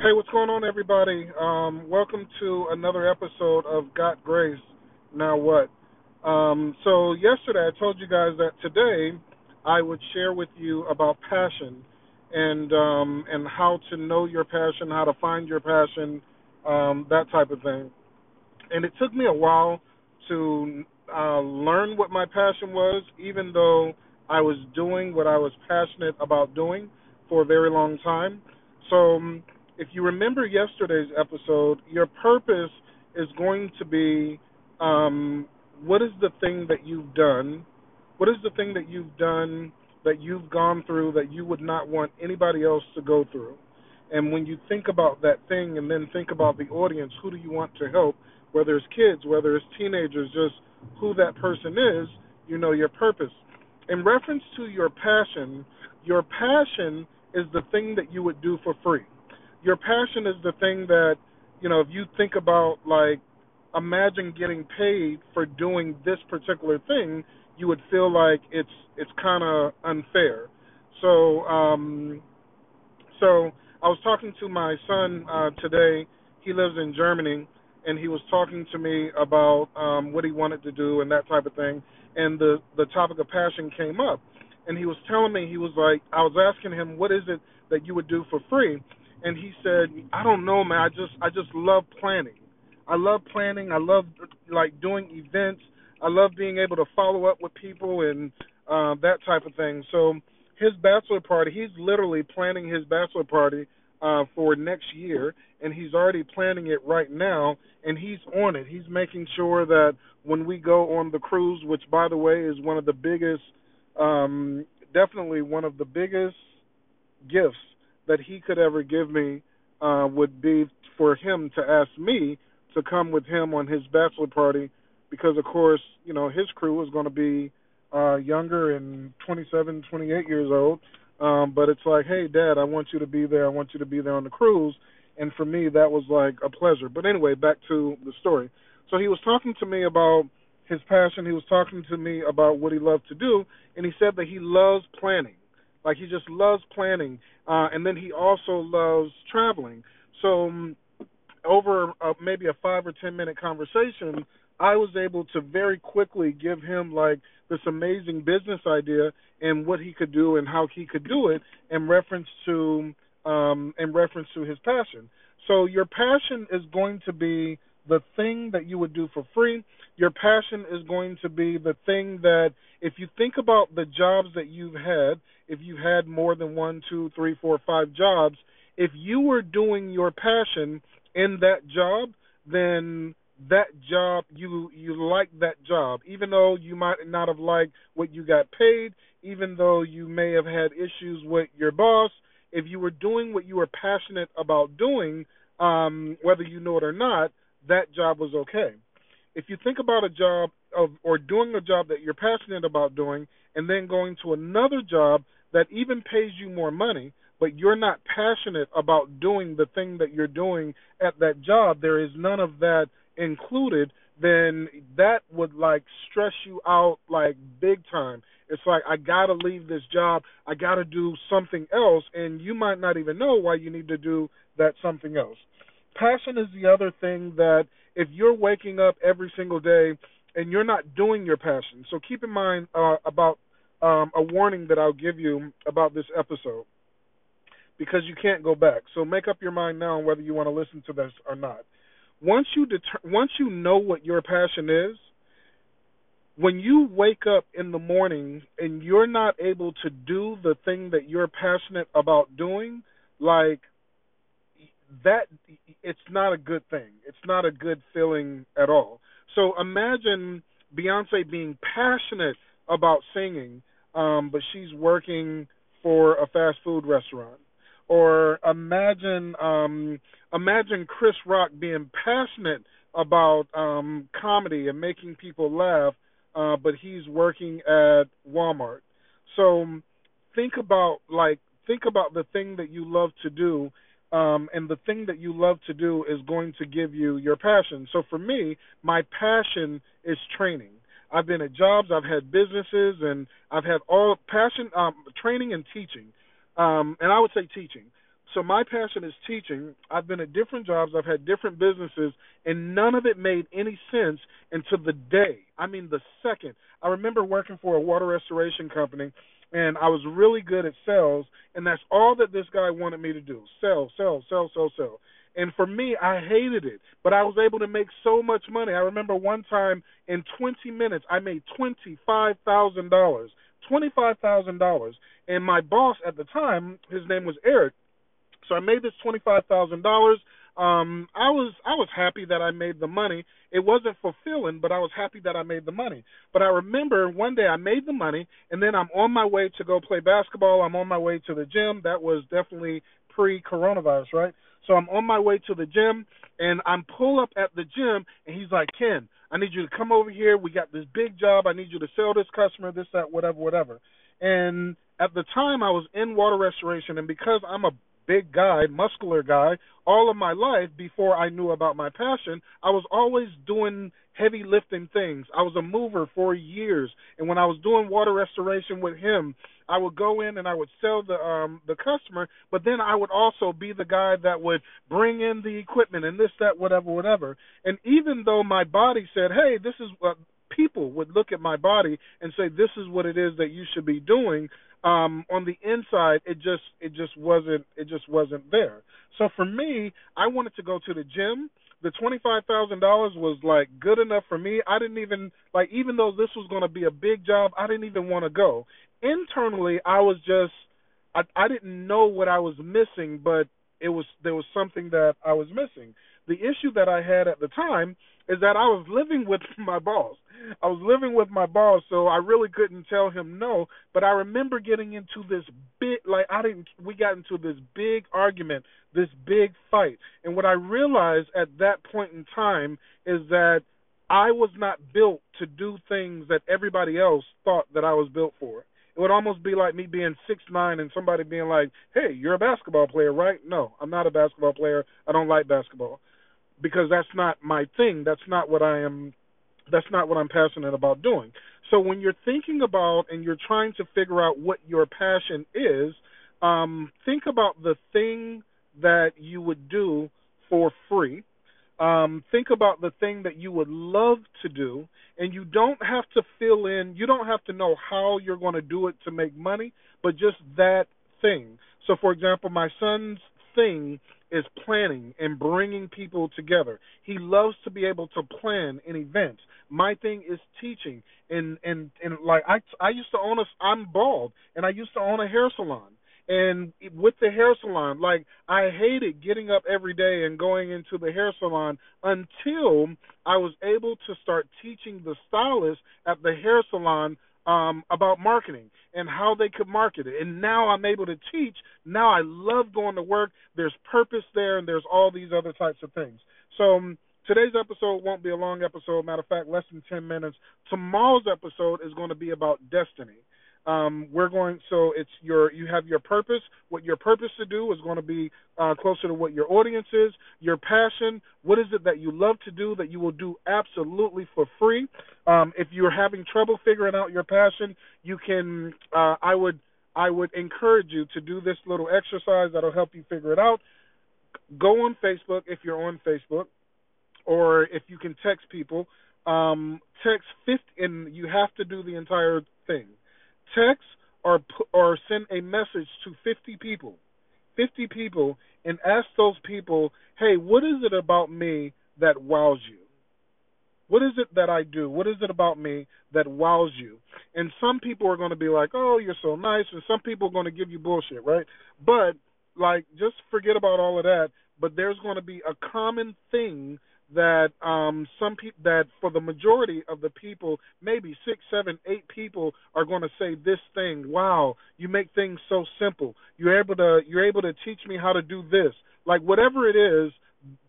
Hey, what's going on, everybody? Um, welcome to another episode of Got Grace. Now what? Um, so yesterday I told you guys that today I would share with you about passion and um, and how to know your passion, how to find your passion, um, that type of thing. And it took me a while to uh, learn what my passion was, even though I was doing what I was passionate about doing for a very long time. So um, if you remember yesterday's episode, your purpose is going to be um, what is the thing that you've done? What is the thing that you've done that you've gone through that you would not want anybody else to go through? And when you think about that thing and then think about the audience, who do you want to help? Whether it's kids, whether it's teenagers, just who that person is, you know your purpose. In reference to your passion, your passion is the thing that you would do for free your passion is the thing that you know if you think about like imagine getting paid for doing this particular thing you would feel like it's it's kind of unfair. So um so i was talking to my son uh today. He lives in germany and he was talking to me about um what he wanted to do and that type of thing. And the the topic of passion came up. And he was telling me he was like i was asking him what is it that you would do for free and he said, "I don't know, man. I just I just love planning. I love planning. I love like doing events. I love being able to follow up with people and uh, that type of thing." So his bachelor party, he's literally planning his bachelor party uh, for next year, and he's already planning it right now, and he's on it. He's making sure that when we go on the cruise, which by the way is one of the biggest, um, definitely one of the biggest gifts that he could ever give me uh, would be for him to ask me to come with him on his bachelor party, because of course, you know, his crew is going to be uh, younger and 27, 28 years old. Um, but it's like, hey, Dad, I want you to be there. I want you to be there on the cruise. And for me, that was like a pleasure. But anyway, back to the story. So he was talking to me about his passion. He was talking to me about what he loved to do, and he said that he loves planning. Like he just loves planning, uh, and then he also loves traveling. So um, over maybe a five or ten minute conversation, I was able to very quickly give him like this amazing business idea and what he could do and how he could do it in reference to um, in reference to his passion. So your passion is going to be the thing that you would do for free. Your passion is going to be the thing that, if you think about the jobs that you've had, if you had more than one, two, three, four, five jobs, if you were doing your passion in that job, then that job you you like that job even though you might not have liked what you got paid even though you may have had issues with your boss if you were doing what you were passionate about doing um whether you know it or not that job was okay. If you think about a job of or doing a job that you're passionate about doing and then going to another job that even pays you more money, but you're not passionate about doing the thing that you're doing at that job, there is none of that included, then that would like stress you out like big time. It's like I gotta leave this job, I gotta do something else, and you might not even know why you need to do that something else. Passion is the other thing that if you're waking up every single day and you're not doing your passion, so keep in mind uh, about um, a warning that I'll give you about this episode because you can't go back. So make up your mind now on whether you want to listen to this or not. Once you deter- once you know what your passion is, when you wake up in the morning and you're not able to do the thing that you're passionate about doing, like that it's not a good thing. It's not a good feeling at all. So imagine Beyonce being passionate about singing, um, but she's working for a fast food restaurant. Or imagine um, imagine Chris Rock being passionate about um, comedy and making people laugh, uh, but he's working at Walmart. So think about like think about the thing that you love to do um, and the thing that you love to do is going to give you your passion. So for me, my passion is training. I've been at jobs, I've had businesses, and I've had all passion, um, training and teaching. Um, and I would say teaching. So my passion is teaching. I've been at different jobs, I've had different businesses, and none of it made any sense until the day. I mean, the second. I remember working for a water restoration company, and I was really good at sales, and that's all that this guy wanted me to do sell, sell, sell, sell, sell. And for me, I hated it, but I was able to make so much money. I remember one time in 20 minutes, I made $25,000. $25,000. And my boss at the time, his name was Eric, so I made this twenty five thousand dollars. Um, I was I was happy that I made the money. It wasn't fulfilling, but I was happy that I made the money. But I remember one day I made the money, and then I'm on my way to go play basketball. I'm on my way to the gym. That was definitely pre-coronavirus, right? So I'm on my way to the gym, and I'm pull up at the gym, and he's like, Ken, I need you to come over here. We got this big job. I need you to sell this customer, this, that, whatever, whatever. And at the time, I was in water restoration, and because I'm a big guy, muscular guy, all of my life before I knew about my passion, I was always doing heavy lifting things. I was a mover for years, and when I was doing water restoration with him, I would go in and I would sell the um the customer, but then I would also be the guy that would bring in the equipment and this that whatever whatever. And even though my body said, "Hey, this is what people would look at my body and say this is what it is that you should be doing um on the inside it just it just wasn't it just wasn't there. So for me i wanted to go to the gym. The twenty five thousand dollars was like good enough for me. I didn't even like even though this was going to be a big job i didn't even want to go. Internally i was just i i didn't know what i was missing but it was there was something that i was missing. The issue that i had at the time is that i was living with my boss I was living with my boss, so I really couldn't tell him no. But I remember getting into this big, like I didn't. We got into this big argument, this big fight, and what I realized at that point in time is that I was not built to do things that everybody else thought that I was built for. It would almost be like me being six nine and somebody being like, "Hey, you're a basketball player, right?" No, I'm not a basketball player. I don't like basketball because that's not my thing. That's not what I am that's not what I'm passionate about doing. So when you're thinking about and you're trying to figure out what your passion is, um, think about the thing that you would do for free. Um, think about the thing that you would love to do, and you don't have to fill in, you don't have to know how you're going to do it to make money, but just that thing. So, for example, my son's thing is planning and bringing people together. He loves to be able to plan an event. My thing is teaching and and and like I I used to own a I'm bald and I used to own a hair salon. And with the hair salon, like I hated getting up every day and going into the hair salon until I was able to start teaching the stylists at the hair salon um, about marketing and how they could market it. And now I'm able to teach. Now I love going to work. There's purpose there, and there's all these other types of things. So um, today's episode won't be a long episode. Matter of fact, less than 10 minutes. Tomorrow's episode is going to be about destiny. Um, we're going so it's your you have your purpose. What your purpose to do is going to be uh, closer to what your audience is. Your passion. What is it that you love to do that you will do absolutely for free? Um, if you're having trouble figuring out your passion, you can. Uh, I would I would encourage you to do this little exercise that'll help you figure it out. Go on Facebook if you're on Facebook, or if you can text people. Um, text 50, and you have to do the entire thing text or or send a message to 50 people, 50 people, and ask those people, hey, what is it about me that wows you? What is it that I do? What is it about me that wows you? And some people are going to be like, oh, you're so nice, and some people are going to give you bullshit, right? But like, just forget about all of that. But there's going to be a common thing that um some people that for the majority of the people maybe six seven eight people are going to say this thing wow you make things so simple. You're able to you're able to teach me how to do this. Like whatever it is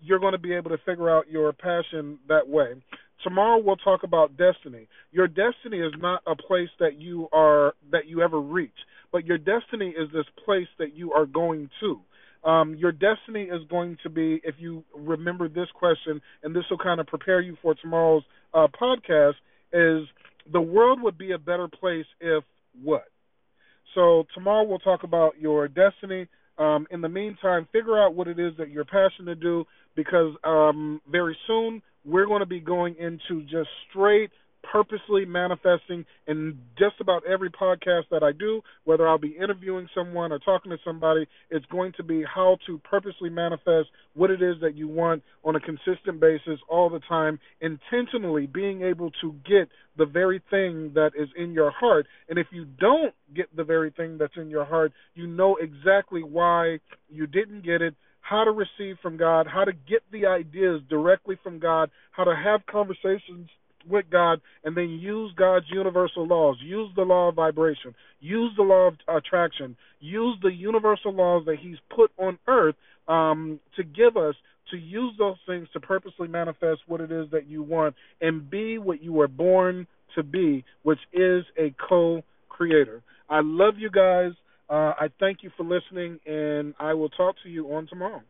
you're going to be able to figure out your passion that way. Tomorrow we'll talk about destiny. Your destiny is not a place that you are that you ever reach but your destiny is this place that you are going to um, your destiny is going to be, if you remember this question, and this will kind of prepare you for tomorrow's uh, podcast, is the world would be a better place if what? So tomorrow we'll talk about your destiny. Um, in the meantime, figure out what it is that you're passionate to do because um, very soon we're going to be going into just straight purposely manifesting in just about every podcast that I do, whether I'll be interviewing someone or talking to somebody, it's going to be how to purposely manifest what it is that you want on a consistent basis all the time, intentionally being able to get the very thing that is in your heart. And if you don't get the very thing that's in your heart, you know exactly why you didn't get it how to receive from God, how to get the ideas directly from God, how to have conversations with God and then use God's universal laws. Use the law of vibration. Use the law of attraction. Use the universal laws that He's put on earth um, to give us to use those things to purposely manifest what it is that you want and be what you were born to be, which is a co creator. I love you guys. Uh, I thank you for listening, and I will talk to you on tomorrow.